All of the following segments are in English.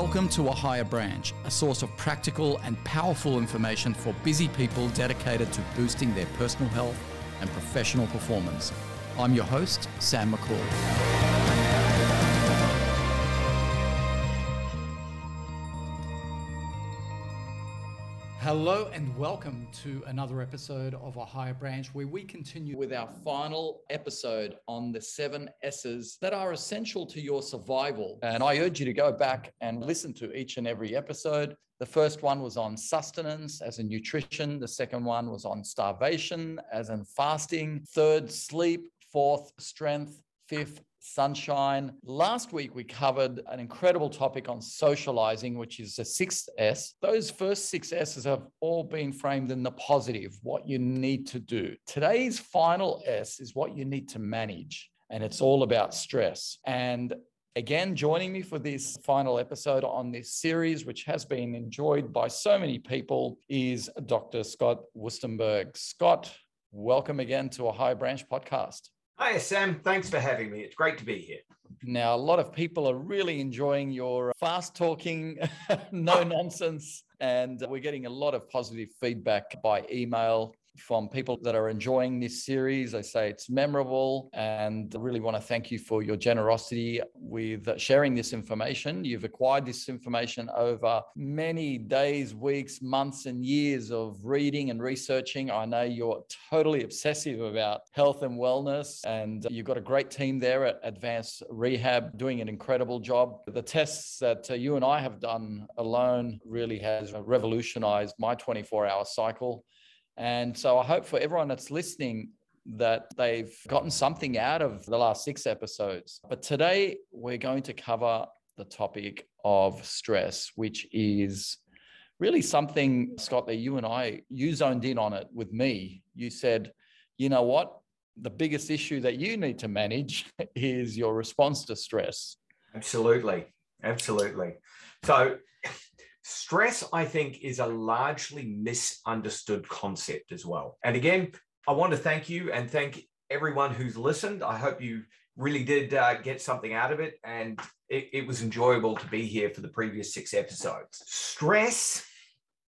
Welcome to A Higher Branch, a source of practical and powerful information for busy people dedicated to boosting their personal health and professional performance. I'm your host, Sam Makhoul. Hello and welcome to another episode of A Higher Branch, where we continue with our final episode on the seven S's that are essential to your survival. And I urge you to go back and listen to each and every episode. The first one was on sustenance as in nutrition. The second one was on starvation as in fasting. Third, sleep. Fourth, strength. Fifth, sunshine. Last week, we covered an incredible topic on socializing, which is the sixth S. Those first six S's have all been framed in the positive, what you need to do. Today's final S is what you need to manage, and it's all about stress. And Again, joining me for this final episode on this series, which has been enjoyed by so many people, is Dr. Scott Wustenberg. Scott, welcome again to a High Branch podcast. Hi, Sam. Thanks for having me. It's great to be here. Now, a lot of people are really enjoying your uh, fast talking, no oh. nonsense, and we're getting a lot of positive feedback by email from people that are enjoying this series. They say it's memorable and really want to thank you for your generosity with sharing this information. You've acquired this information over many days, weeks, months, and years of reading and researching. I know you're totally obsessive about health and wellness, and you've got a great team there at Advanced Rehab doing an incredible job. The tests that uh, you and I have done alone really has revolutionized my 24 hour cycle. And so I hope for everyone that's listening that they've gotten something out of the last six episodes. But today we're going to cover the topic of stress, which is really something, Scott, that you and I, you zoned in on it with me. You said, you know what? The biggest issue that you need to manage is your response to stress. Absolutely. Absolutely. So Stress, I think, is a largely misunderstood concept as well. And again, I want to thank you and thank everyone who's listened. I hope you really did uh, get something out of it, and it, it was enjoyable to be here for the previous six episodes. Stress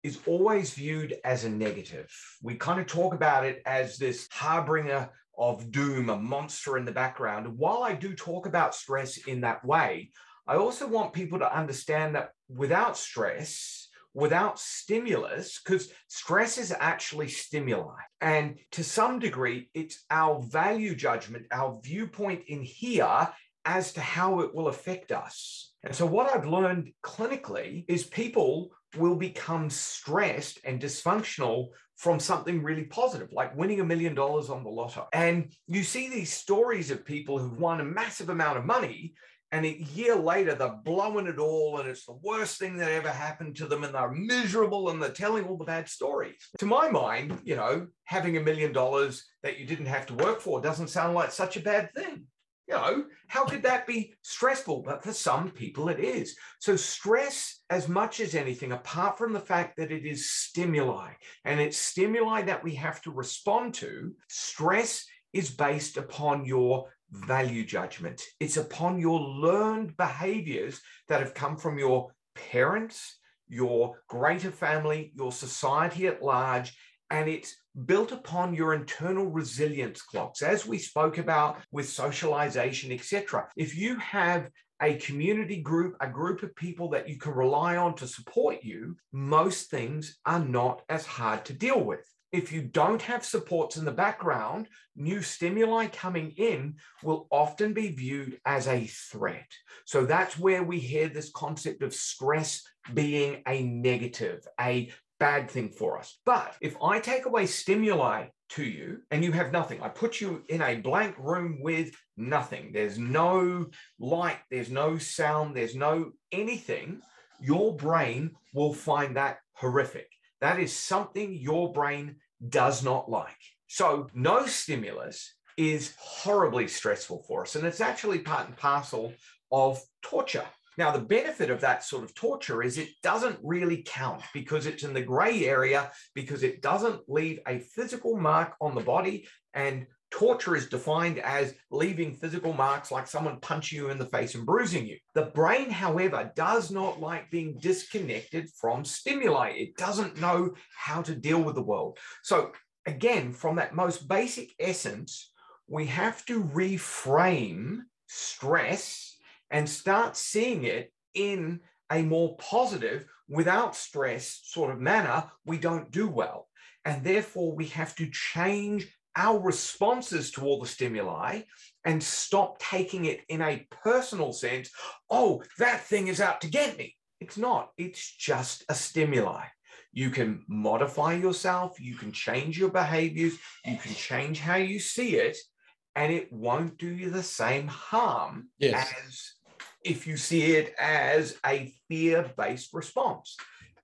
is always viewed as a negative. We kind of talk about it as this harbinger of doom, a monster in the background. While I do talk about stress in that way, I also want people to understand that without stress, without stimulus, because stress is actually stimuli. And to some degree, it's our value judgment, our viewpoint in here as to how it will affect us. And so, what I've learned clinically is people will become stressed and dysfunctional from something really positive, like winning a million dollars on the lotto. And you see these stories of people who've won a massive amount of money and a year later, they're blowing it all, and it's the worst thing that ever happened to them, and they're miserable and they're telling all the bad stories. To my mind, you know, having a million dollars that you didn't have to work for doesn't sound like such a bad thing. You know, how could that be stressful? But for some people, it is. So, stress, as much as anything, apart from the fact that it is stimuli and it's stimuli that we have to respond to, stress is based upon your value judgment. It's upon your learned behaviors that have come from your parents, your greater family, your society at large, and it's built upon your internal resilience clocks as we spoke about with socialization etc if you have a community group a group of people that you can rely on to support you most things are not as hard to deal with if you don't have supports in the background, new stimuli coming in will often be viewed as a threat. So that's where we hear this concept of stress being a negative, a bad thing for us. But if I take away stimuli to you and you have nothing, I put you in a blank room with nothing, there's no light, there's no sound, there's no anything, your brain will find that horrific. That is something your brain does not like. So, no stimulus is horribly stressful for us. And it's actually part and parcel of torture. Now, the benefit of that sort of torture is it doesn't really count because it's in the gray area, because it doesn't leave a physical mark on the body. And torture is defined as leaving physical marks like someone punching you in the face and bruising you. The brain, however, does not like being disconnected from stimuli. It doesn't know how to deal with the world. So, again, from that most basic essence, we have to reframe stress and start seeing it in a more positive, without stress sort of manner, we don't do well. And therefore, we have to change our responses to all the stimuli and stop taking it in a personal sense. Oh, that thing is out to get me. It's not, it's just a stimuli. You can modify yourself, you can change your behaviors, you can change how you see it, and it won't do you the same harm yes. as if you see it as a fear based response.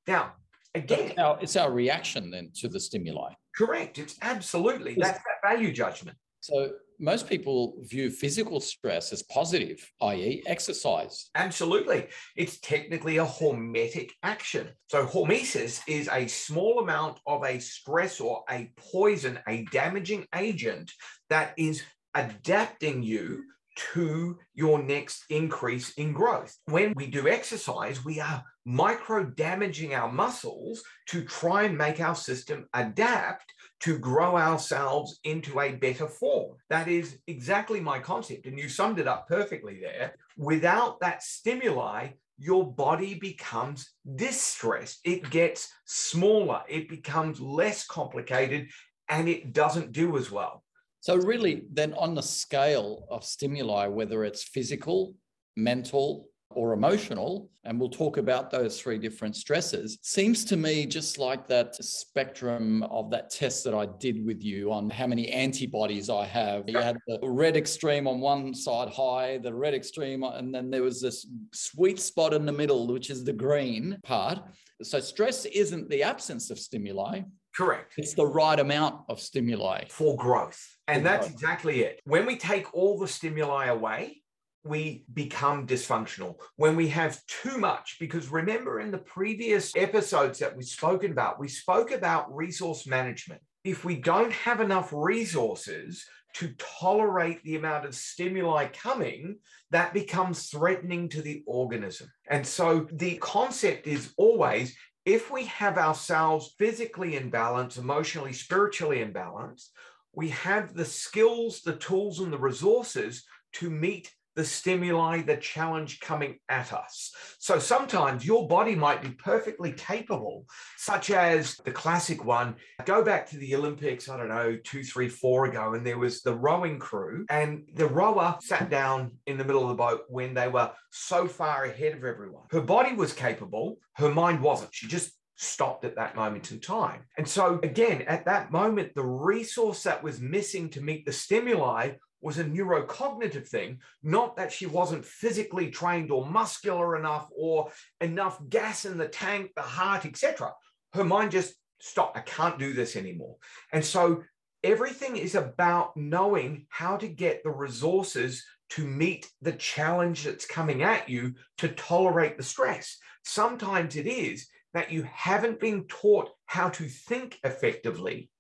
Now, again, it's our, it's our, reaction then to the stimuli. Correct. It's absolutely that's that value judgment. So, most people view physical stress as positive, i.e., exercise. Absolutely. It's technically a hormetic action. So, hormesis is a small amount of a stress or a poison, a damaging agent that is adapting you to your next increase in growth. When we do exercise, we are micro damaging our muscles to try and make our system adapt to grow ourselves into a better form. That is exactly my concept. And you summed it up perfectly there. Without that stimuli, your body becomes distressed. It gets smaller, it becomes less complicated, and it doesn't do as well. So, really, then on the scale of stimuli, whether it's physical, mental, or emotional, and we'll talk about those three different stresses, seems to me just like that spectrum of that test that I did with you on how many antibodies I have. You had the red extreme on one side high, the red extreme, and then there was this sweet spot in the middle, which is the green part. So, stress isn't the absence of stimuli, Correct. It's the right amount of stimuli for growth. And that's exactly it. When we take all the stimuli away, we become dysfunctional. When we have too much, because remember in the previous episodes that we've spoken about, we spoke about resource management. If we don't have enough resources to tolerate the amount of stimuli coming, that becomes threatening to the organism. And so the concept is always if we have ourselves physically in balance, emotionally, spiritually in balance, we have the skills, the tools, and the resources to meet the stimuli, the challenge coming at us. So sometimes your body might be perfectly capable, such as the classic one. Go back to the Olympics, I don't know, two, three, four ago, and there was the rowing crew, and the rower sat down in the middle of the boat when they were so far ahead of everyone. Her body was capable, her mind wasn't. She just stopped at that moment in time. And so, again, at that moment, the resource that was missing to meet the stimuli was a neurocognitive thing, not that she wasn't physically trained or muscular enough or enough gas in the tank, the heart, etc. Her mind just stopped. I can't do this anymore. And so everything is about knowing how to get the resources to meet the challenge that's coming at you to tolerate the stress. Sometimes it is that you haven't been taught how to think effectively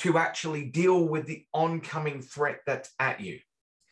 to actually deal with the oncoming threat that's at you.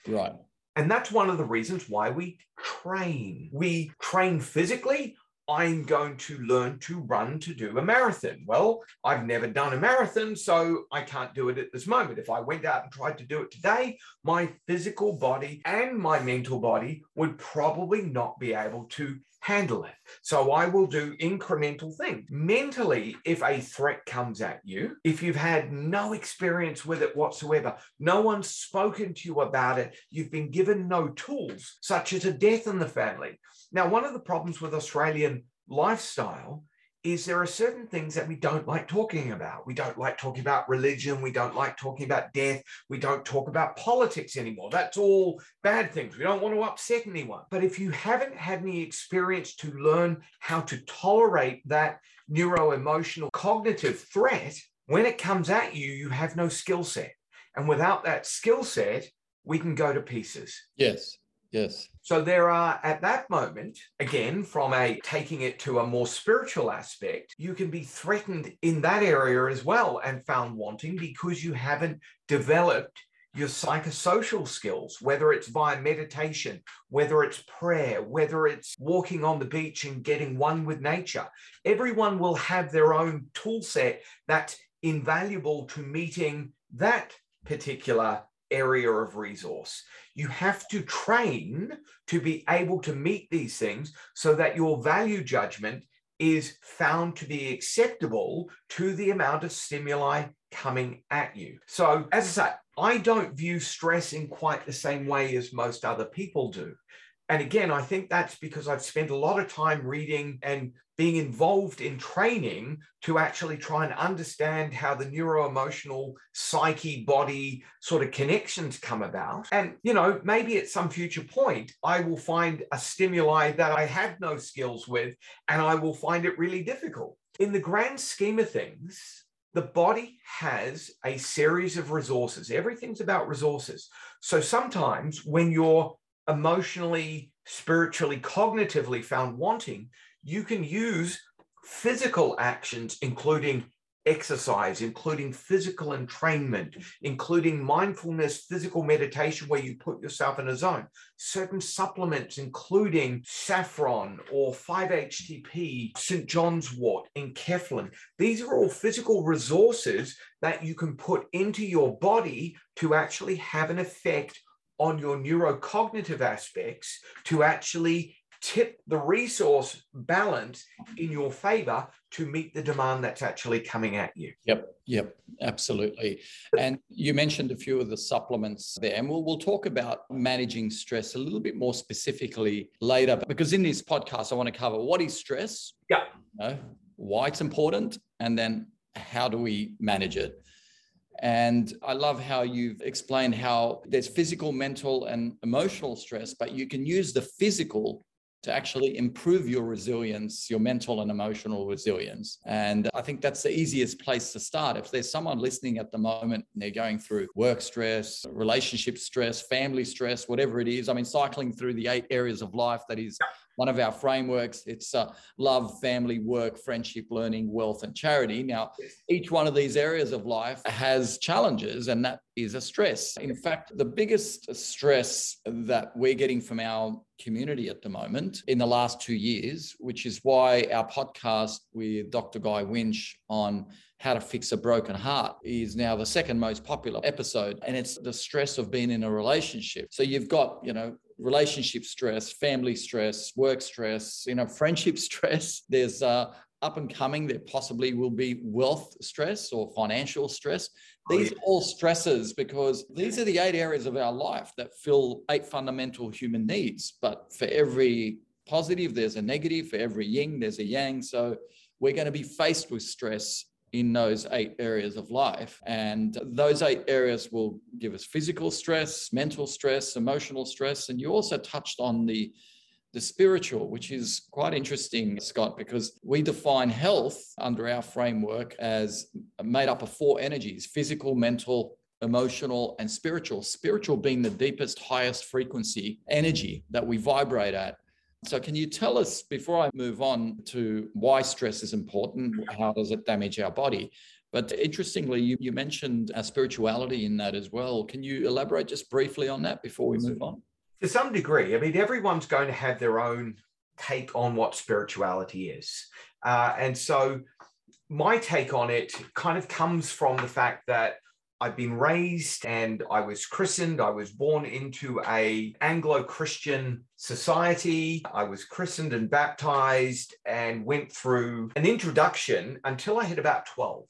Right. And that's one of the reasons why we train. We train physically. I'm going to learn to run to do a marathon. Well, I've never done a marathon, so I can't do it at this moment. If I went out and tried to do it today, my physical body and my mental body would probably not be able to handle it. So I will do incremental things. Mentally, if a threat comes at you, if you've had no experience with it whatsoever, no one's spoken to you about it, you've been given no tools, such as a death in the family. Now, one of the problems with Australian lifestyle is there are certain things that we don't like talking about. We don't like talking about religion. We don't like talking about death. We don't talk about politics anymore. That's all bad things. We don't want to upset anyone. But if you haven't had any experience to learn how to tolerate that neuro emotional cognitive threat, when it comes at you, you have no skill set. And without that skill set, we can go to pieces. Yes. Yes. So there are at that moment, again, from a taking it to a more spiritual aspect, you can be threatened in that area as well and found wanting because you haven't developed your psychosocial skills, whether it's via meditation, whether it's prayer, whether it's walking on the beach and getting one with nature. Everyone will have their own tool set that's invaluable to meeting that particular area of resource. You have to train to be able to meet these things so that your value judgment is found to be acceptable to the amount of stimuli coming at you. So, as I say, I don't view stress in quite the same way as most other people do. And again, I think that's because I've spent a lot of time reading and being involved in training to actually try and understand how the neuro-emotional psyche body sort of connections come about. And you know maybe at some future point i will find a stimuli that i have no skills with and i will find it really difficult. In the grand scheme of things the body has a series of resources. Everything's about resources. So sometimes when you're emotionally spiritually cognitively found wanting you can use physical actions, including exercise, including physical entrainment, including mindfulness, physical meditation, where you put yourself in a zone, certain supplements, including saffron or 5-HTP, St. John's wort, and Keflin. These are all physical resources that you can put into your body to actually have an effect on your neurocognitive aspects to actually tip the resource balance in your favor to meet the demand that's actually coming at you. Yep, yep, absolutely. And you mentioned a few of the supplements there, and we'll, we'll talk about managing stress a little bit more specifically later, because in this podcast, I want to cover what is stress, yeah, you know, why it's important, and then how do we manage it. And I love how you've explained how there's physical, mental, and emotional stress, but you can use the physical to actually improve your resilience, your mental and emotional resilience. And I think that's the easiest place to start. If there's someone listening at the moment and they're going through work stress, relationship stress, family stress, whatever it is, I mean, cycling through the eight areas of life that is one of our frameworks. It's uh, love, family, work, friendship, learning, wealth, and charity. Now, each one of these areas of life has challenges, and that is a stress. In fact, the biggest stress that we're getting from our community at the moment in the last two years, which is why our podcast with Dr. Guy Winch on how to fix a broken heart is now the second most popular episode and it's the stress of being in a relationship so you've got you know relationship stress, family stress, work stress, you know, friendship stress. There's uh, up and coming, there possibly will be wealth stress or financial stress. Oh, these are all stresses because these are the eight areas of our life that fill eight fundamental human needs. But for every positive, there's a negative. For every yin, there's a yang. So we're going to be faced with stress in those eight areas of life. And those eight areas will give us physical stress, mental stress, emotional stress. And you also touched on the the spiritual, which is quite interesting, Scott, because we define health under our framework as made up of four energies physical, mental, emotional, and spiritual. Spiritual being the deepest, highest frequency energy that we vibrate at. So, can you tell us before I move on to why stress is important? How does it damage our body? But interestingly, you, you mentioned a spirituality in that as well. Can you elaborate just briefly on that before we move on? To some degree. I mean, everyone's going to have their own take on what spirituality is. Uh, and so, my take on it kind of comes from the fact that I've been raised and I was christened. I was born into a Anglo-Christian society. I was christened and baptized and went through an introduction until I hit about 12.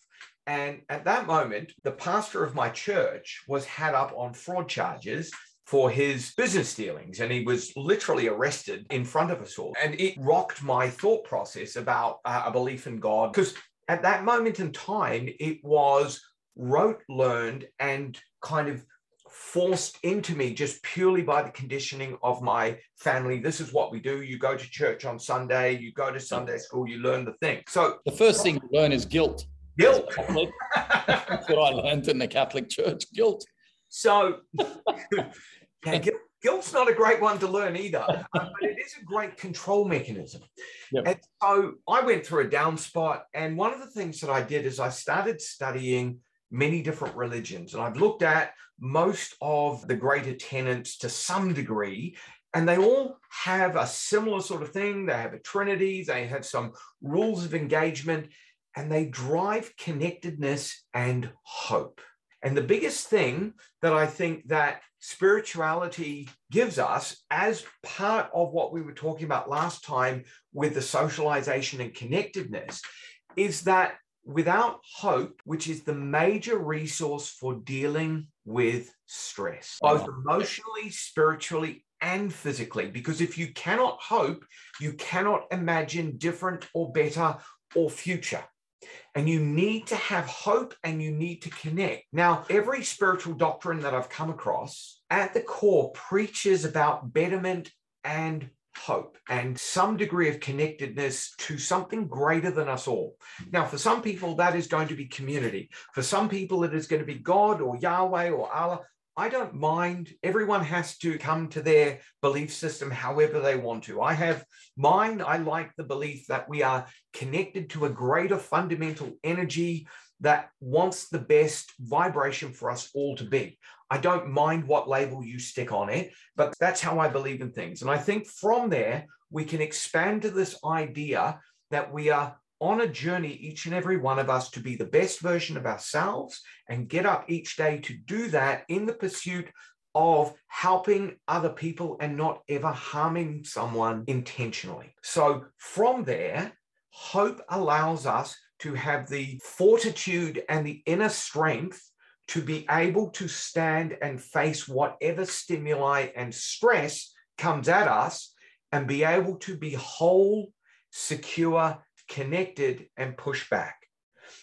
And at that moment, the pastor of my church was had up on fraud charges for his business dealings. And he was literally arrested in front of us all. And it rocked my thought process about uh, a belief in God. Because at that moment in time, it was rote learned and kind of forced into me just purely by the conditioning of my family. This is what we do. You go to church on Sunday, you go to Sunday school, you learn the thing. So the first thing you learn is guilt. Guilt. That's what I learned in the Catholic Church. Guilt. So yeah, guilt's not a great one to learn either, uh, but it is a great control mechanism. Yep. And so I went through a down spot. And one of the things that I did is I started studying many different religions. And I've looked at most of the greater tenets to some degree, and they all have a similar sort of thing. They have a trinity, they have some rules of engagement, and they drive connectedness and hope. And the biggest thing that I think that spirituality gives us as part of what we were talking about last time with the socialization and connectedness is that without hope, which is the major resource for dealing with stress, both emotionally, spiritually, and physically. Because if you cannot hope, you cannot imagine different or better or future. And you need to have hope and you need to connect. Now, every spiritual doctrine that I've come across at the core preaches about betterment and hope and some degree of connectedness to something greater than us all. Now, for some people, that is going to be community. For some people, it is going to be God or Yahweh or Allah. I don't mind. Everyone has to come to their belief system however they want to. I have mine. I like the belief that we are connected to a greater fundamental energy that wants the best vibration for us all to be. I don't mind what label you stick on it, but that's how I believe in things. And I think from there, we can expand to this idea that we are on a journey, each and every one of us, to be the best version of ourselves and get up each day to do that in the pursuit of helping other people and not ever harming someone intentionally. So, from there, hope allows us to have the fortitude and the inner strength to be able to stand and face whatever stimuli and stress comes at us and be able to be whole, secure, connected, and push back.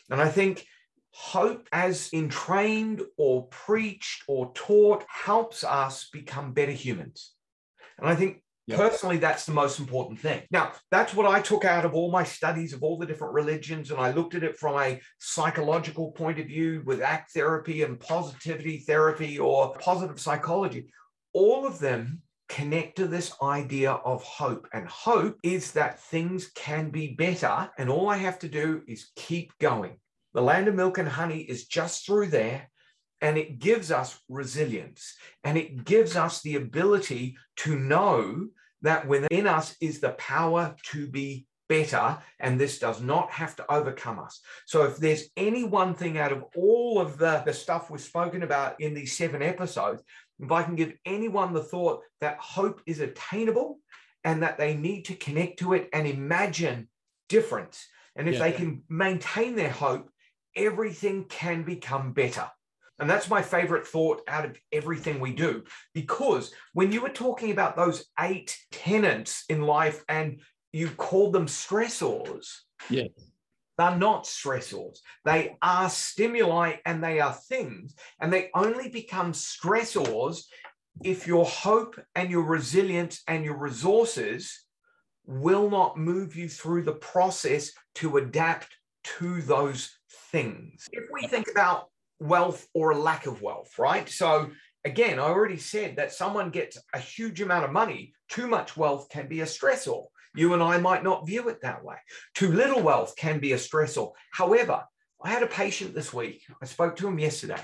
And I think hope, as entrained or preached or taught, helps us become better humans. And I think Yep. Personally, that's the most important thing. Now, that's what I took out of all my studies of all the different religions. And I looked at it from a psychological point of view with ACT therapy and positivity therapy or positive psychology. All of them connect to this idea of hope. And hope is that things can be better. And all I have to do is keep going. The land of milk and honey is just through there and it gives us resilience and it gives us the ability to know that within us is the power to be better and this does not have to overcome us so if there's any one thing out of all of the, the stuff we've spoken about in these seven episodes if i can give anyone the thought that hope is attainable and that they need to connect to it and imagine difference and if yeah. they can maintain their hope everything can become better and that's my favorite thought out of everything we do. Because when you were talking about those eight tenants in life and you called them stressors, yeah. they're not stressors. They are stimuli and they are things. And they only become stressors if your hope and your resilience and your resources will not move you through the process to adapt to those things. If we think about wealth or a lack of wealth, right? So again, I already said that someone gets a huge amount of money, too much wealth can be a stressor. You and I might not view it that way. Too little wealth can be a stressor. However, I had a patient this week. I spoke to him yesterday.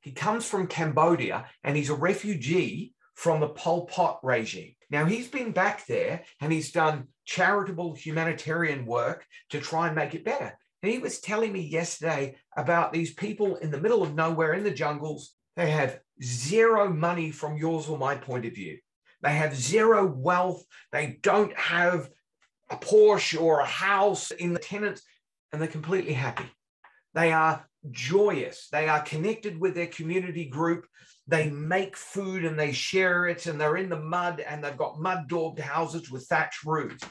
He comes from Cambodia and he's a refugee from the Pol Pot regime. Now, he's been back there and he's done charitable humanitarian work to try and make it better. And he was telling me yesterday about these people in the middle of nowhere in the jungles. They have zero money from yours or my point of view. They have zero wealth. They don't have a Porsche or a house in the tenants, and they're completely happy. They are joyous. They are connected with their community group. They make food and they share it, and they're in the mud and they've got mud daubed houses with thatch roofs,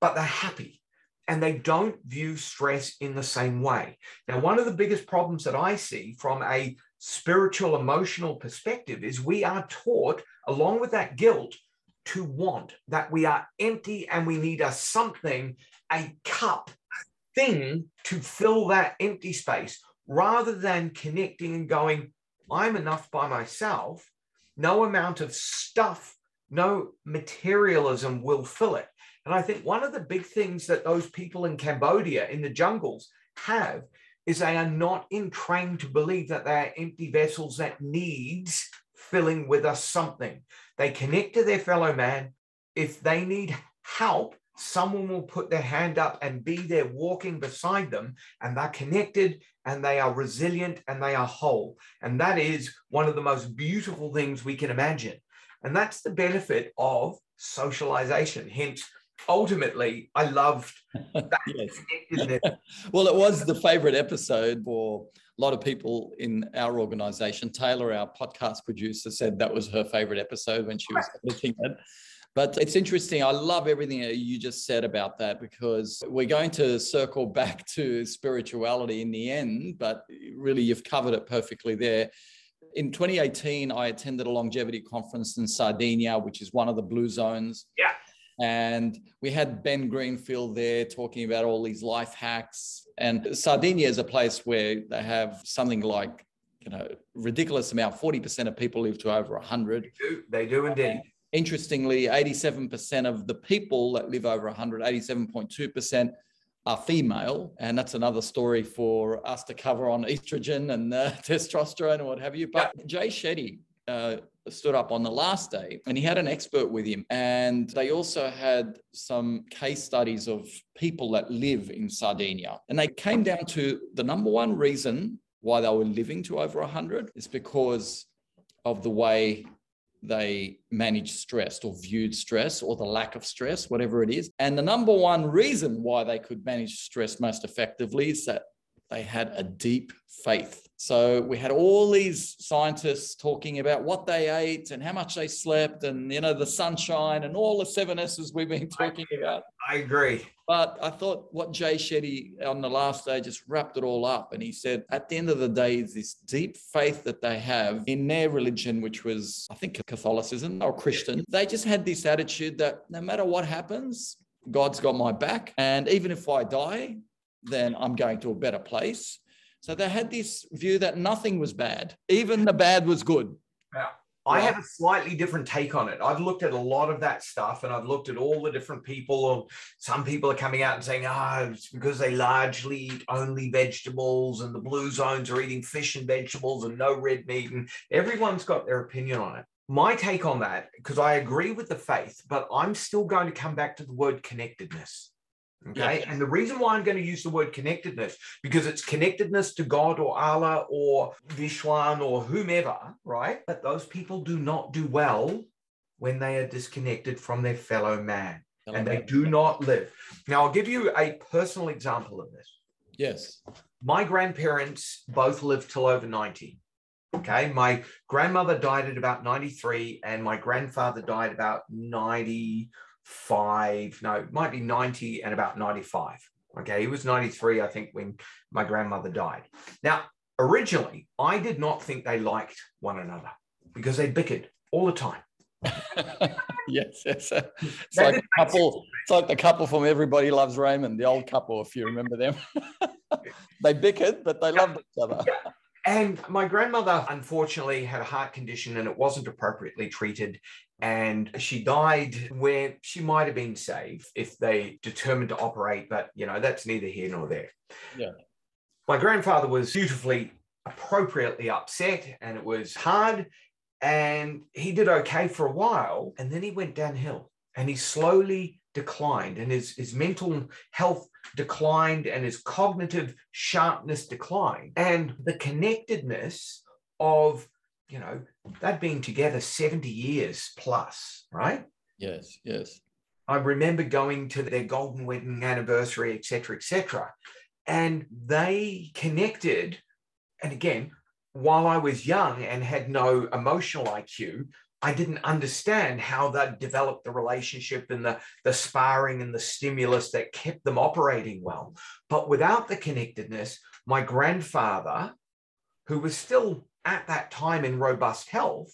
but they're happy and they don't view stress in the same way. Now, one of the biggest problems that I see from a spiritual, emotional perspective is we are taught, along with that guilt, to want that we are empty and we need a something, a cup, a thing to fill that empty space, rather than connecting and going, I'm enough by myself. No amount of stuff, no materialism will fill it. And I think one of the big things that those people in Cambodia in the jungles have is they are not entrained to believe that they are empty vessels that needs filling with us something. They connect to their fellow man. If they need help, someone will put their hand up and be there walking beside them, and they're connected and they are resilient and they are whole. And that is one of the most beautiful things we can imagine. And that's the benefit of socialization. Hence, ultimately, I loved that. well, it was the favorite episode for a lot of people in our organization. Taylor, our podcast producer, said that was her favorite episode when she was editing it. But it's interesting. I love everything you just said about that because we're going to circle back to spirituality in the end, but really you've covered it perfectly there. In 2018, I attended a longevity conference in Sardinia, which is one of the blue zones. Yeah. And we had Ben Greenfield there talking about all these life hacks. And Sardinia is a place where they have something like, you know, ridiculous amount. 40% of people live to over 100. They do, they do indeed. Interestingly, 87% of the people that live over 100, 87.2% are female. And that's another story for us to cover on estrogen and uh, testosterone and what have you. But. Jay Shetty uh, stood up on the last day and he had an expert with him. And they also had some case studies of people that live in Sardinia. And they came down to the number one reason why they were living to over 100 is because of the way they managed stress or viewed stress or the lack of stress, whatever it is. And the number one reason why they could manage stress most effectively is that they had a deep faith. So we had all these scientists talking about what they ate and how much they slept and you know the sunshine and all the seven S's we've been talking I, about. I agree. But I thought what Jay Shetty on the last day just wrapped it all up. And he said, at the end of the day, is this deep faith that they have in their religion, which was, I think, Catholicism or Christian. They just had this attitude that no matter what happens, God's got my back. And even if I die, then I'm going to a better place. So they had this view that nothing was bad, even the bad was good. Yeah. I have a slightly different take on it. I've looked at a lot of that stuff and I've looked at all the different people. Some people are coming out and saying, ah, oh, it's because they largely eat only vegetables and the blue zones are eating fish and vegetables and no red meat. And everyone's got their opinion on it. My take on that, because I agree with the faith, but I'm still going to come back to the word connectedness. Okay. And the reason why I'm going to use the word connectedness, because it's connectedness to God or Allah or Vishwan or whomever, right? But those people do not do well when they are disconnected from their fellow man fellow and they man. do not live. Now, I'll give you a personal example of this. Yes. My grandparents both lived till over 90. Okay. My grandmother died at about 93, and my grandfather died about 90 five, no, it might be 90 and about 95. Okay, he was 93, I think, when my grandmother died. Now, originally, I did not think they liked one another because they bickered all the time. yes, yes. It's like a couple. It's like the couple from Everybody Loves Raymond, the old couple, if you remember them. they bickered, but they loved each other. Yeah. And my grandmother, unfortunately, had a heart condition and it wasn't appropriately treated. And she died where she might have been saved if they determined to operate, but you know, that's neither here nor there. Yeah. My grandfather was beautifully, appropriately upset, and it was hard. And he did okay for a while, and then he went downhill and he slowly declined, and his, his mental health declined and his cognitive sharpness declined. And the connectedness of, you know, they'd been together 70 years plus, right? Yes, yes. I remember going to their golden wedding anniversary, etc., etc., and they connected. And again, while I was young and had no emotional IQ, I didn't understand how they'd developed the relationship and the, the sparring and the stimulus that kept them operating well. But without the connectedness, my grandfather, who was still at that time in robust health,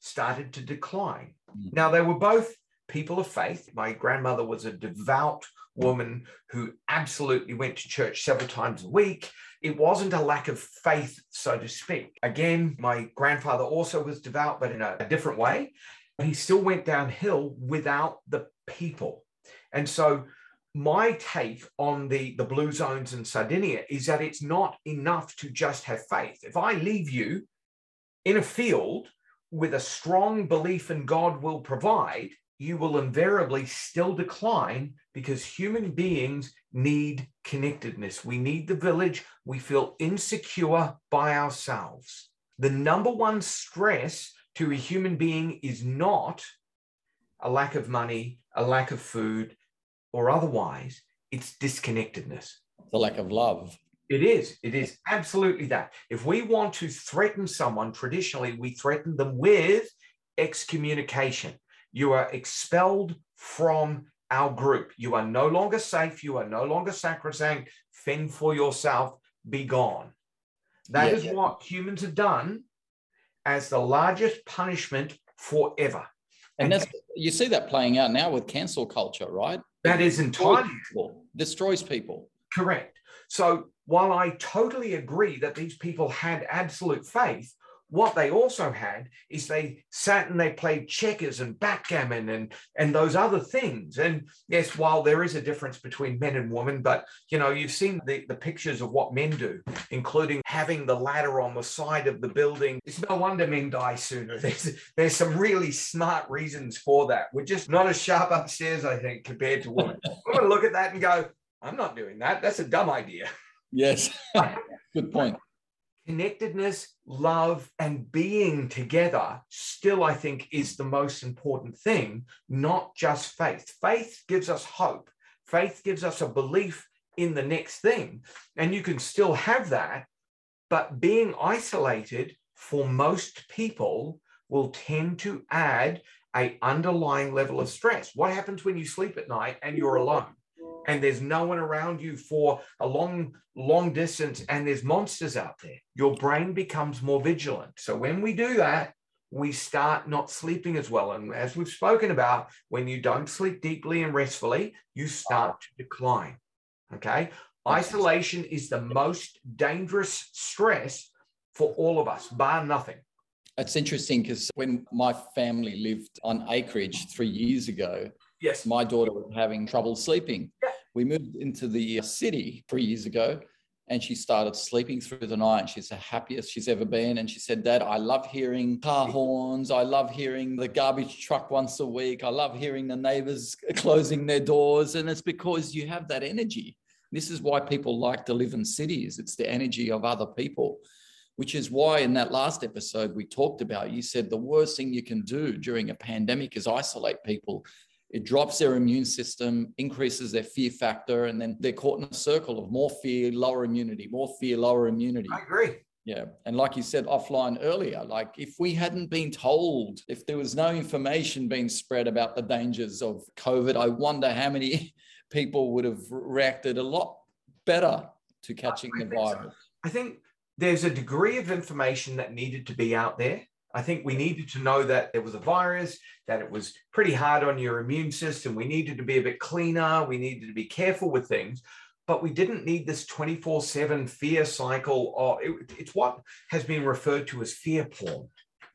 started to decline. Mm. Now, they were both people of faith. My grandmother was a devout woman who absolutely went to church several times a week it wasn't a lack of faith, so to speak. Again, my grandfather also was devout, but in a, a different way. He still went downhill without the people. And so my take on the, the blue zones in Sardinia is that it's not enough to just have faith. If I leave you in a field with a strong belief in God will provide, you will invariably still decline because human beings need connectedness. We need the village. We feel insecure by ourselves. The number one stress to a human being is not a lack of money, a lack of food, or otherwise, it's disconnectedness. The lack of love. It is. It is absolutely that. If we want to threaten someone, traditionally, we threaten them with excommunication. You are expelled from our group. You are no longer safe. You are no longer sacrosanct. Fend for yourself. Be gone. That yeah, is yeah. what humans have done as the largest punishment forever. And that's you see that playing out now with cancel culture, right? That is entirely people, destroys people. Correct. So while I totally agree that these people had absolute faith, what they also had is they sat and they played checkers and backgammon and and those other things. And yes while there is a difference between men and women but you know you've seen the, the pictures of what men do including having the ladder on the side of the building. It's no wonder men die sooner. There's there's some really smart reasons for that. We're just not as sharp upstairs i think compared to women. I'm going to look at that and go i'm not doing that. That's a dumb idea. Yes. Good point connectedness, love, and being together still, I think, is the most important thing, not just faith. Faith gives us hope, faith gives us a belief in the next thing. And you can still have that, but being isolated for most people will tend to add a underlying level of stress. What happens when you sleep at night and you're alone? And there's no one around you for a long, long distance, and there's monsters out there, your brain becomes more vigilant. So when we do that, we start not sleeping as well. And as we've spoken about, when you don't sleep deeply and restfully, you start to decline. Okay. Isolation is the most dangerous stress for all of us, bar nothing. It's interesting because when my family lived on acreage three years ago, Yes. My daughter was having trouble sleeping. Yeah. We moved into the uh, city three years ago and she started sleeping through the night. She's the happiest she's ever been. And she said, Dad, I love hearing car horns. I love hearing the garbage truck once a week. I love hearing the neighbors closing their doors. And it's because you have that energy. This is why people like to live in cities. It's the energy of other people, which is why in that last episode we talked about, you said the worst thing you can do during a pandemic is isolate people it drops their immune system, increases their fear factor, and then they're caught in a circle of more fear, lower immunity, more fear, lower immunity. I agree. Yeah. And like you said offline earlier, like if we hadn't been told, if there was no information being spread about the dangers of COVID, I wonder how many people would have reacted a lot better to catching the virus. So. I think there's a degree of information that needed to be out there. I think we needed to know that there was a virus, that it was pretty hard on your immune system. We needed to be a bit cleaner. We needed to be careful with things, but we didn't need this 24 7 fear cycle. Or it, it's what has been referred to as fear porn.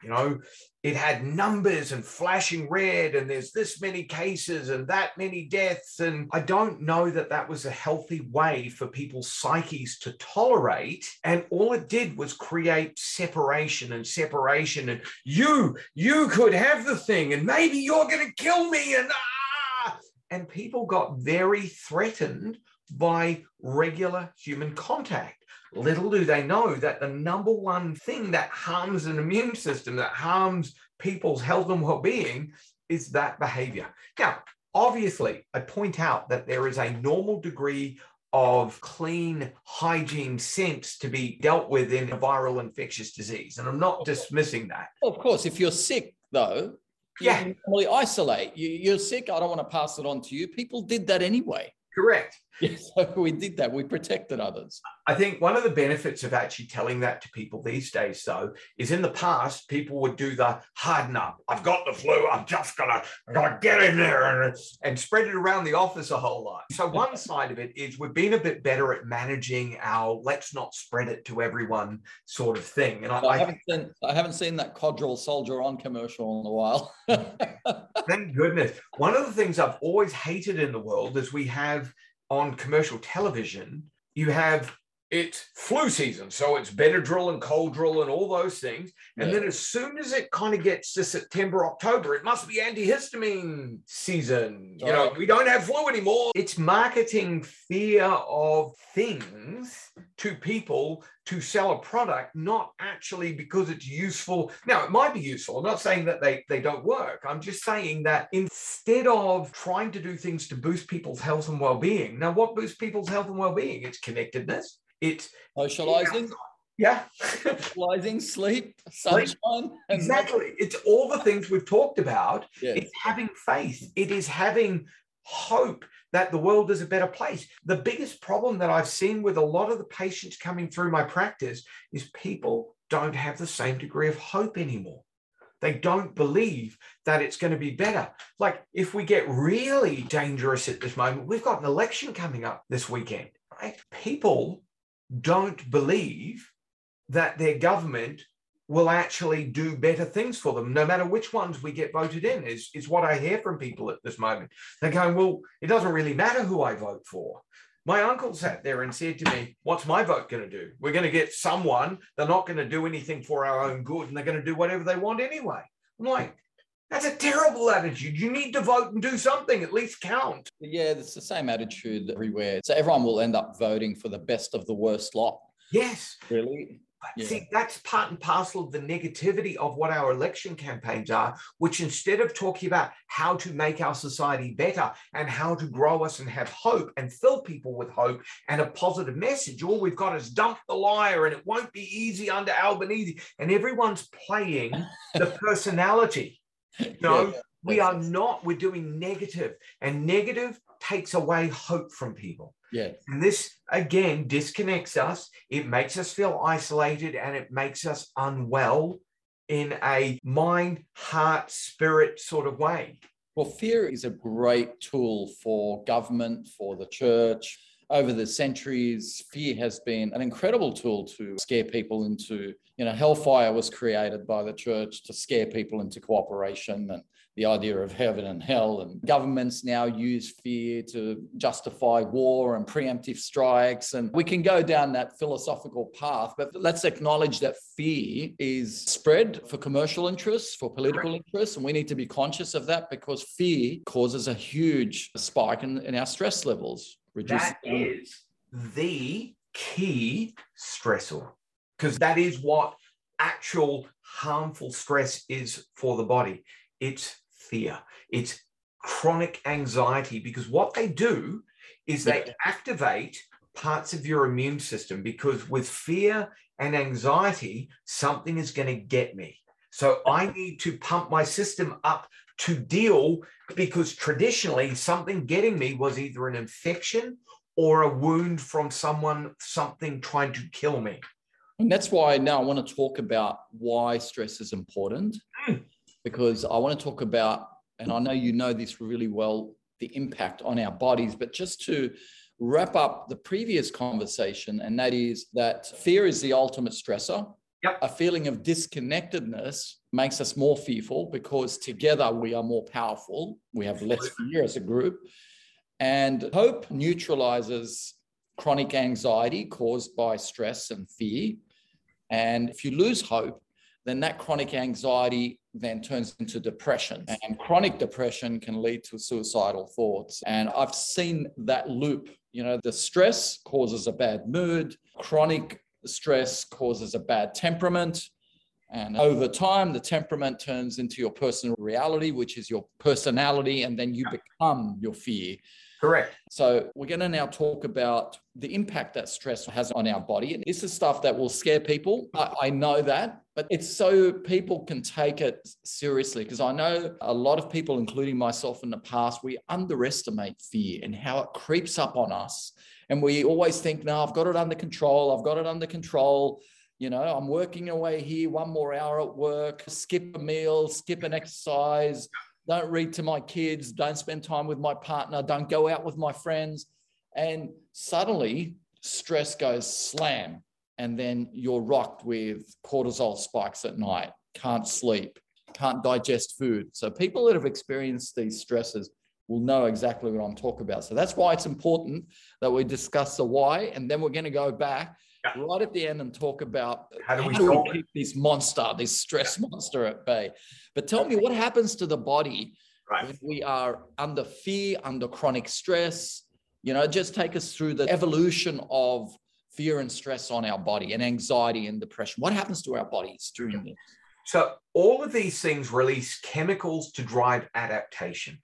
You know, it had numbers and flashing red, and there's this many cases and that many deaths. And I don't know that that was a healthy way for people's psyches to tolerate. And all it did was create separation and separation. And you, you could have the thing, and maybe you're going to kill me. And ah! And people got very threatened by regular human contact. Little do they know that the number one thing that harms an immune system, that harms people's health and well being, is that behavior. Now, obviously, I point out that there is a normal degree of clean hygiene sense to be dealt with in a viral infectious disease. And I'm not dismissing that. Of course, if you're sick, though, yeah. you normally isolate. You, are sick, I don't want to pass it on to you. People did that anyway. Correct. Yes, so we did that. We protected others. I think one of the benefits of actually telling that to people these days, though, is in the past people would do the harden up. I've got the flu. I'm just gonna, I'm gonna get in there and, and spread it around the office a whole lot. So one side of it is we've been a bit better at managing our let's not spread it to everyone sort of thing. And I, I haven't I, seen I haven't seen that Codral Soldier on commercial in a while. thank goodness. One of the things I've always hated in the world is we have on commercial television, you have it's flu season. So it's Benadryl and Coldryl and all those things. And yeah. then as soon as it kind of gets to September, October, it must be antihistamine season. You know, we don't have flu anymore. It's marketing fear of things to people to sell a product, not actually because it's useful. Now, it might be useful. I'm not saying that they, they don't work. I'm just saying that instead of trying to do things to boost people's health and well-being, now what boosts people's health and well-being? It's connectedness it's socializing. Yeah. socializing, sleep, sunshine. Exactly. It's all the things we've talked about. Yeah. It's having faith. It is having hope that the world is a better place. The biggest problem that I've seen with a lot of the patients coming through my practice is people don't have the same degree of hope anymore. They don't believe that it's going to be better. Like if we get really dangerous at this moment, we've got an election coming up this weekend, right? People don't believe that their government will actually do better things for them, no matter which ones we get voted in, is, is what I hear from people at this moment. They're going, well, it doesn't really matter who I vote for. My uncle sat there and said to me, What's my vote going to do? We're going to get someone, they're not going to do anything for our own good, and they're going to do whatever they want anyway. I'm like, that's a terrible attitude. You need to vote and do something, at least count. Yeah, it's the same attitude everywhere. So everyone will end up voting for the best of the worst lot. Yes. Really? Yeah. See, that's part and parcel of the negativity of what our election campaigns are, which instead of talking about how to make our society better and how to grow us and have hope and fill people with hope and a positive message, all we've got is dump the liar and it won't be easy under Albanese. And everyone's playing the personality. No, yeah, we are not. We're doing negative, and negative takes away hope from people. Yeah. And this again disconnects us. It makes us feel isolated and it makes us unwell in a mind, heart, spirit sort of way. Well, fear is a great tool for government, for the church. Over the centuries, fear has been an incredible tool to scare people into you know, hellfire was created by the church to scare people into cooperation and the idea of heaven and hell. And governments now use fear to justify war and preemptive strikes. And we can go down that philosophical path, but let's acknowledge that fear is spread for commercial interests, for political interests. And we need to be conscious of that because fear causes a huge spike in, in our stress levels. That is the key stressor because that is what actual harmful stress is for the body. It's fear, it's chronic anxiety, because what they do is they activate parts of your immune system because with fear and anxiety, something is going to get me. So I need to pump my system up to deal because traditionally something getting me was either an infection or a wound from someone, something trying to kill me. And that's why now I want to talk about why stress is important, mm. Because I want to talk about, and I know you know this really well, the impact on our bodies, but just to wrap up the previous conversation, and that is that fear is the ultimate stressor. Yep. A feeling of disconnectedness makes us more fearful because together we are more powerful. We have less fear as a group. And hope neutralizes chronic anxiety caused by stress and fear. And if you lose hope, then that chronic anxiety then turns into depression. And chronic depression can lead to suicidal thoughts. And I've seen that loop. You know, the stress causes a bad mood, chronic stress causes a bad temperament. And over time, the temperament turns into your personal reality, which is your personality, and then you become your fear. Correct. So we're going to now talk about the impact that stress has on our body. And this is stuff that will scare people. I, I know that, but it's so people can take it seriously because I know a lot of people, including myself in the past, we underestimate fear and how it creeps up on us. And we always think, no, I've got it under control. I've got it under control. You know, I'm working away here, one more hour at work, skip a meal, skip an exercise, don't read to my kids, don't spend time with my partner, don't go out with my friends. And suddenly stress goes slam. And then you're rocked with cortisol spikes at night, can't sleep, can't digest food. So people that have experienced these stresses will know exactly what I'm talking about. So that's why it's important that we discuss the why, and then we're going to go back yeah. right at the end and talk about how do we, how do we keep this monster, this stress yeah. monster at bay. But tell me what happens to the body right. when we are under fear, under chronic stress. You know, just take us through the evolution of fear and stress on our body and anxiety and depression. What happens to our bodies during this? So all of these things release chemicals to drive adaptation.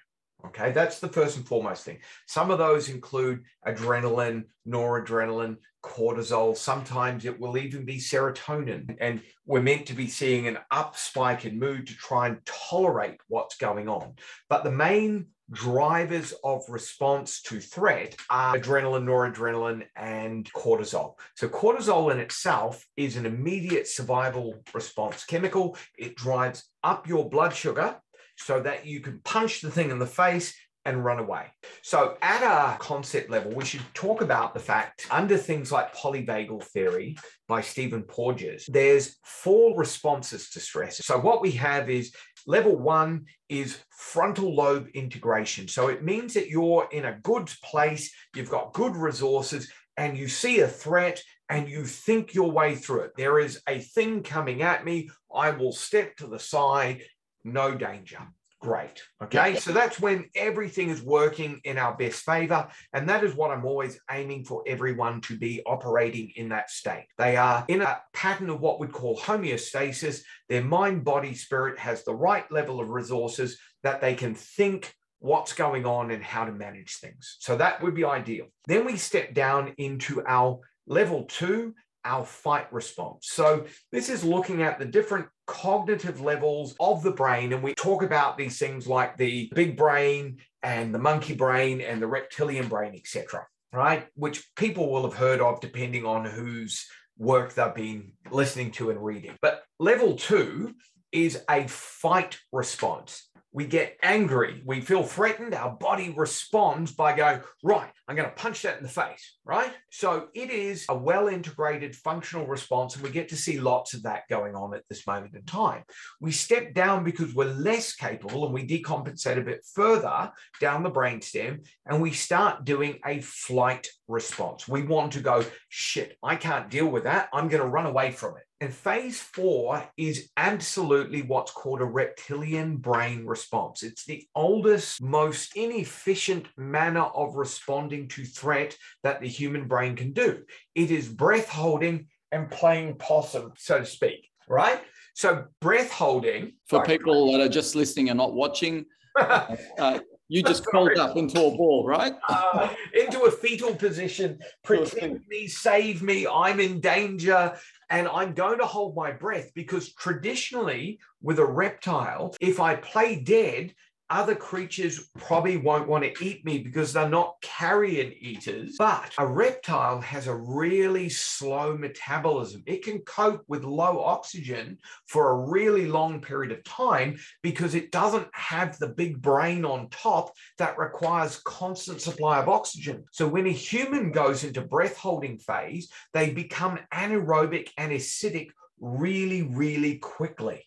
Okay, that's the first and foremost thing. Some of those include adrenaline, noradrenaline, cortisol. Sometimes it will even be serotonin. And we're meant to be seeing an up spike in mood to try and tolerate what's going on. But the main drivers of response to threat are adrenaline, noradrenaline, and cortisol. So, cortisol in itself is an immediate survival response chemical. It drives up your blood sugar so that you can punch the thing in the face and run away. So, at a concept level, we should talk about the fact under things like polyvagal theory by Stephen Porges, there's four responses to stress. So, what we have is level one is frontal lobe integration. So, it means that you're in a good place, you've got good resources, and you see a threat and you think your way through it. There is a thing coming at me. I will step to the side no danger. Great. Okay. So that's when everything is working in our best favor. And that is what I'm always aiming for everyone to be operating in that state. They are in a pattern of what we'd call homeostasis. Their mind, body, spirit has the right level of resources that they can think what's going on and how to manage things. So that would be ideal. Then we step down into our level two our fight response. So, this is looking at the different cognitive levels of the brain. And we talk about these things like the big brain and the monkey brain and the reptilian brain, etc. Right? Which people will have heard of depending on whose work they've been listening to and reading. But level two is a fight response we get angry, we feel threatened, our body responds by going, right, I'm going to punch that in the face, right? So it is a well integrated functional response, and we get to see lots of that going on at this moment in time. We step down because we're less capable and we decompensate a bit further down the brainstem, and we start doing a flight response. We want to go, shit, I can't deal with that. I'm going to run away from it. And phase four is absolutely what's called a reptilian brain response. It's the oldest, most inefficient manner of responding to threat that the human brain can do. It is breath holding and playing possum, so to speak, right? So, breath holding. For people that are just listening and not watching, uh, you just crawled up into a ball, right? uh, into a fetal position. Protect me, save me. I'm in danger. And I'm going to hold my breath because traditionally, with a reptile, if I play dead, other creatures probably won't want to eat me because they're not carrion eaters. But a reptile has a really slow metabolism. It can cope with low oxygen for a really long period of time because it doesn't have the big brain on top that requires constant supply of oxygen. So when a human goes into breath holding phase, they become anaerobic and acidic really, really quickly.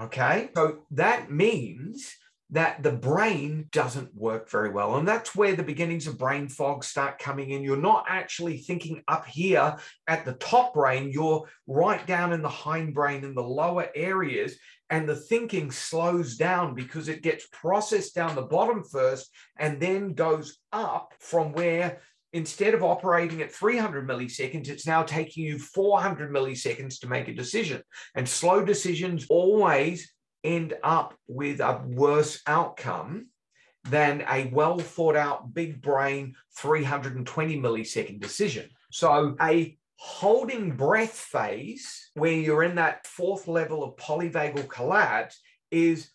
Okay. So that means that the brain doesn't work very well. And that's where the beginnings of brain fog start coming in. You're not actually thinking up here at the top brain, you're right down in the hindbrain in the lower areas. And the thinking slows down because it gets processed down the bottom first and then goes up from where instead of operating at 300 milliseconds, it's now taking you 400 milliseconds to make a decision. And slow decisions always end up with a worse outcome than a well thought out big brain 320 millisecond decision. So a holding breath phase where you're in that fourth level of polyvagal collapse is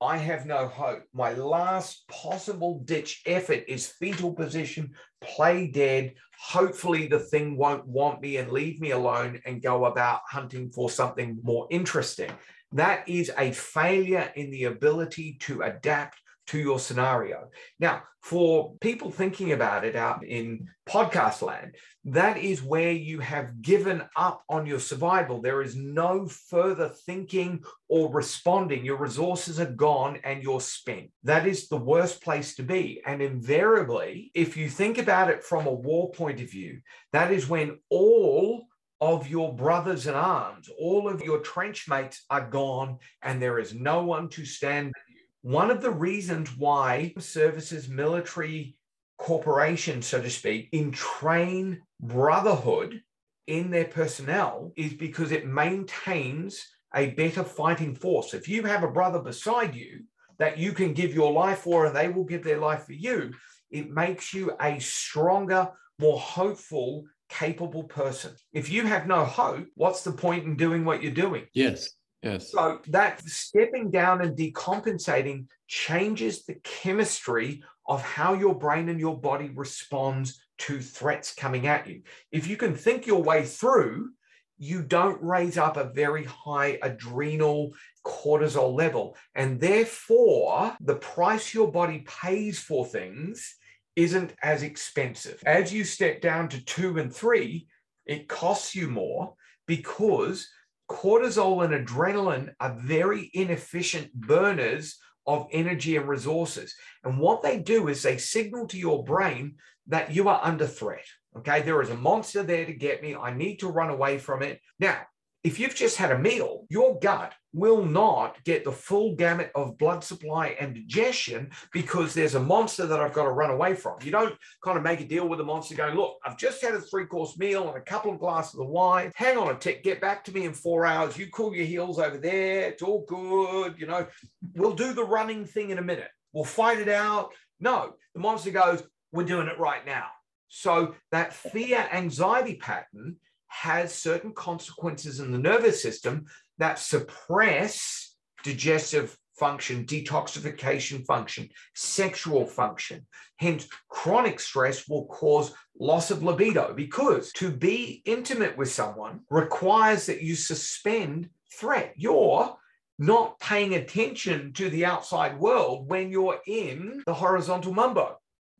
I have no hope. My last possible ditch effort is fetal position, play dead. Hopefully, the thing won't want me and leave me alone and go about hunting for something more interesting. That is a failure in the ability to adapt to your scenario. Now, for people thinking about it out in podcast land, that is where you have given up on your survival. There is no further thinking or responding. Your resources are gone and you're spent. That is the worst place to be. And invariably, if you think about it from a war point of view, that is when all of your brothers in arms, all of your trench mates are gone, and there is no one to stand with you. One of the reasons why services, military corporations, so to speak, entrain brotherhood in their personnel is because it maintains a better fighting force. If you have a brother beside you that you can give your life for and they will give their life for you, it makes you a stronger, more hopeful, capable person. If you have no hope, what's the point in doing what you're doing? Yes. Yes. So that stepping down and decompensating changes the chemistry of how your brain and your body responds to threats coming at you. If you can think your way through, you don't raise up a very high adrenal cortisol level. And therefore, the price your body pays for things isn't as expensive. As you step down to two and three, it costs you more because cortisol and adrenaline are very inefficient burners of energy and resources. And what they do is they signal to your brain that you are under threat. Okay, there is a monster there to get me. I need to run away from it. Now, if you've just had a meal, your gut will not get the full gamut of blood supply and digestion because there's a monster that I've got to run away from. You don't kind of make a deal with the monster going, look, I've just had a three course meal and a couple of glasses of wine. Hang on a tick, get back to me in four hours. You cool your heels over there. It's all good. You know, we'll do the running thing in a minute. We'll fight it out. No, the monster goes, we're doing it right now. So that fear anxiety pattern has certain consequences in the nervous system that suppress digestive function, detoxification function, sexual function. Hence, chronic stress will cause loss of libido because to be intimate with someone requires that you suspend threat. You're not paying attention to the outside world when you're in the horizontal mumbo.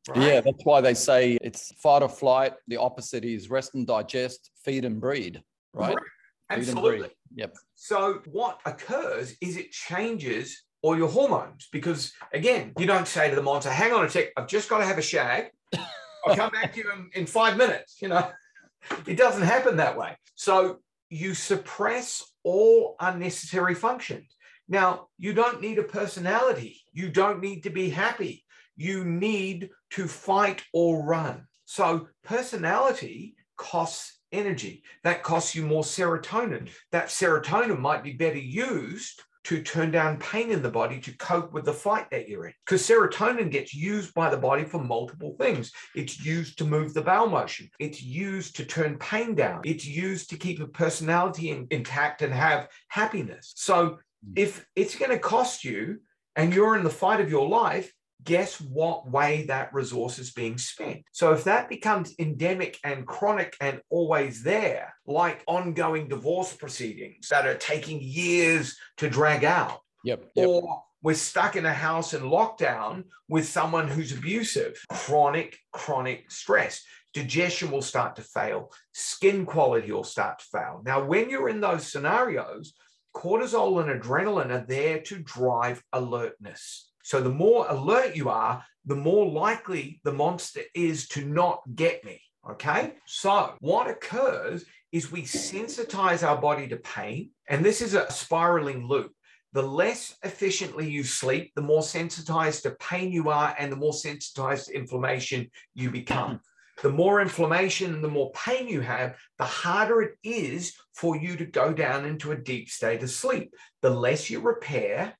Right? Yeah, that's why they say it's fight or flight. The opposite is rest and digest, feed and breed, right? right. Absolutely. Yep. So what occurs is it changes all your hormones because again, you don't say to the monster, hang on a sec, I've just got to have a shag. I'll come back to you in, in five minutes. You know, it doesn't happen that way. So you suppress all unnecessary functions. Now, you don't need a personality. You don't need to be happy you need to fight or run. So personality costs energy. That costs you more serotonin. That serotonin might be better used to turn down pain in the body to cope with the fight that you're in. Because serotonin gets used by the body for multiple things. It's used to move the bowel motion. It's used to turn pain down. It's used to keep a personality in, intact and have happiness. So hmm. if it's going to cost you and you're in the fight of your life, guess what way that resource is being spent. So if that becomes endemic and chronic and always there, like ongoing divorce proceedings that are taking years to drag out, yep, yep. or we're stuck in a house in lockdown with someone who's abusive, chronic, chronic stress. Digestion will start to fail, skin quality will start to fail. Now, when you're in those scenarios, cortisol and adrenaline are there to drive alertness. So the more alert you are, the more likely the monster is to not get me. Okay. So what occurs is we sensitize our body to pain. And this is a spiraling loop. The less efficiently you sleep, the more sensitized to pain you are, and the more sensitized to inflammation you become. The more inflammation and the more pain you have, the harder it is for you to go down into a deep state of sleep. The less you repair,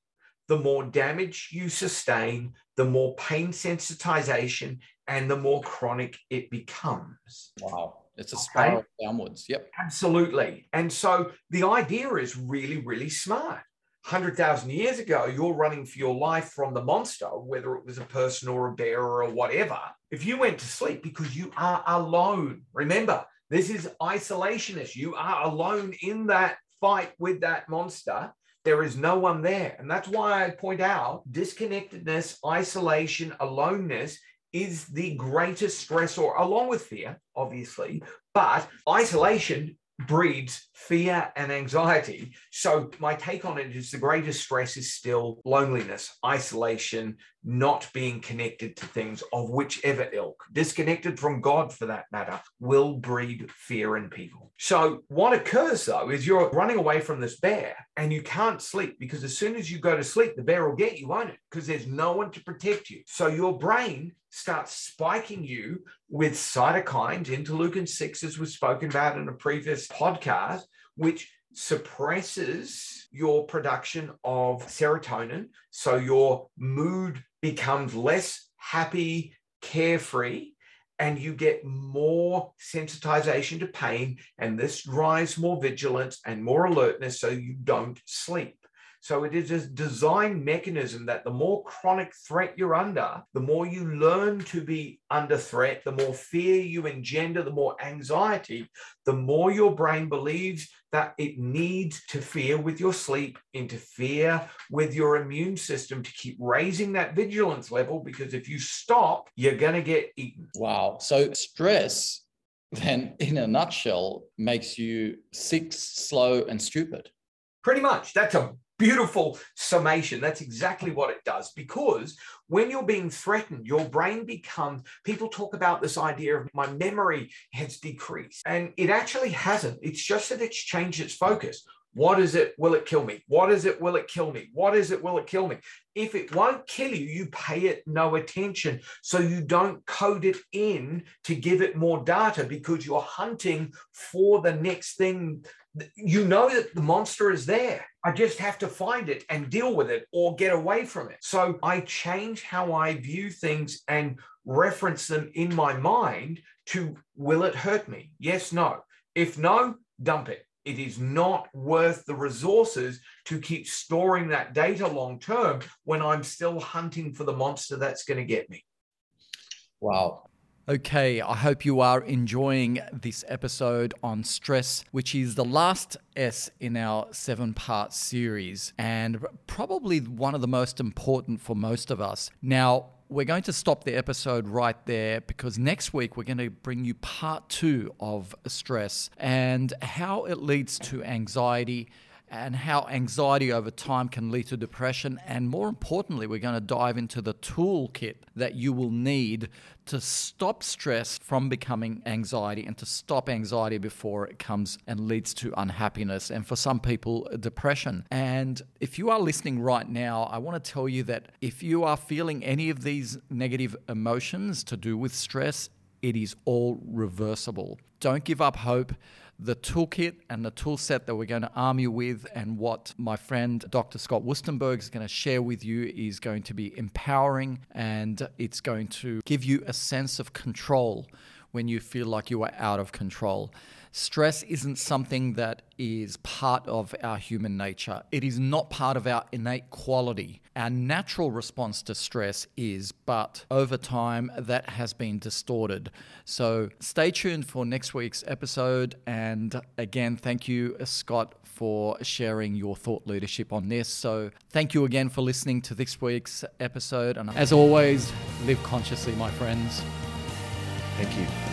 the more damage you sustain, the more pain sensitization, and the more chronic it becomes. Wow. It's a spiral okay? downwards. Yep. Absolutely. And so the idea is really, really smart. 100,000 years ago, you're running for your life from the monster, whether it was a person or a bear or whatever. If you went to sleep because you are alone, remember, this is isolationist. You are alone in that fight with that monster there is no one there. And that's why I point out disconnectedness, isolation, aloneness is the greatest stressor, along with fear, obviously. But isolation breeds fear and anxiety. So, my take on it is the greatest stress is still loneliness, isolation, not being connected to things of whichever ilk, disconnected from God for that matter, will breed fear in people. So, what occurs though is you're running away from this bear and you can't sleep because as soon as you go to sleep, the bear will get you, won't it? Because there's no one to protect you. So, your brain starts spiking you with cytokines, interleukin 6, as was spoken about in a previous podcast, which suppresses your production of serotonin. So your mood becomes less happy, carefree, and you get more sensitization to pain. And this drives more vigilance and more alertness so you don't sleep. So it is a design mechanism that the more chronic threat you're under, the more you learn to be under threat, the more fear you engender, the more anxiety, the more your brain believes that it needs to fear with your sleep, interfere with your immune system to keep raising that vigilance level. Because if you stop, you're going to get eaten. Wow. So stress then in a nutshell makes you sick, slow, and stupid. Pretty much. That's a beautiful summation. That's exactly what it does. Because when you're being threatened, your brain becomes, people talk about this idea of my memory has decreased. And it actually hasn't. It's just that it's changed its focus. What is it? Will it kill me? What is it? Will it kill me? What is it? Will it kill me? If it won't kill you, you pay it no attention. So you don't code it in to give it more data because you're hunting for the next thing. You know that the monster is there. I just have to find it and deal with it or get away from it. So I change how I view things and reference them in my mind to will it hurt me? Yes, no. If no, dump it it is not worth the resources to keep storing that data long term when I'm still hunting for the monster that's going to get me. Wow. Okay, I hope you are enjoying this episode on stress, which is the last S in our seven part series and probably one of the most important for most of us. Now, we're going to stop the episode right there because next week we're going to bring you part two of stress and how it leads to anxiety and how anxiety over time can lead to depression. And more importantly, we're going to dive into the toolkit that you will need to stop stress from becoming anxiety and to stop anxiety before it comes and leads to unhappiness and for some people, depression. And if you are listening right now, I want to tell you that if you are feeling any of these negative emotions to do with stress, it is all reversible. Don't give up hope the toolkit and the tool set that we're going to arm you with, and what my friend Dr. Scott Wustenberg is going to share with you is going to be empowering and it's going to give you a sense of control when you feel like you are out of control. Stress isn't something that is part of our human nature. It is not part of our innate quality. Our natural response to stress is, but over time that has been distorted. So stay tuned for next week's episode. And again, thank you, Scott, for sharing your thought leadership on this. So thank you again for listening to this week's episode. And as always, live consciously, my friends. Thank you.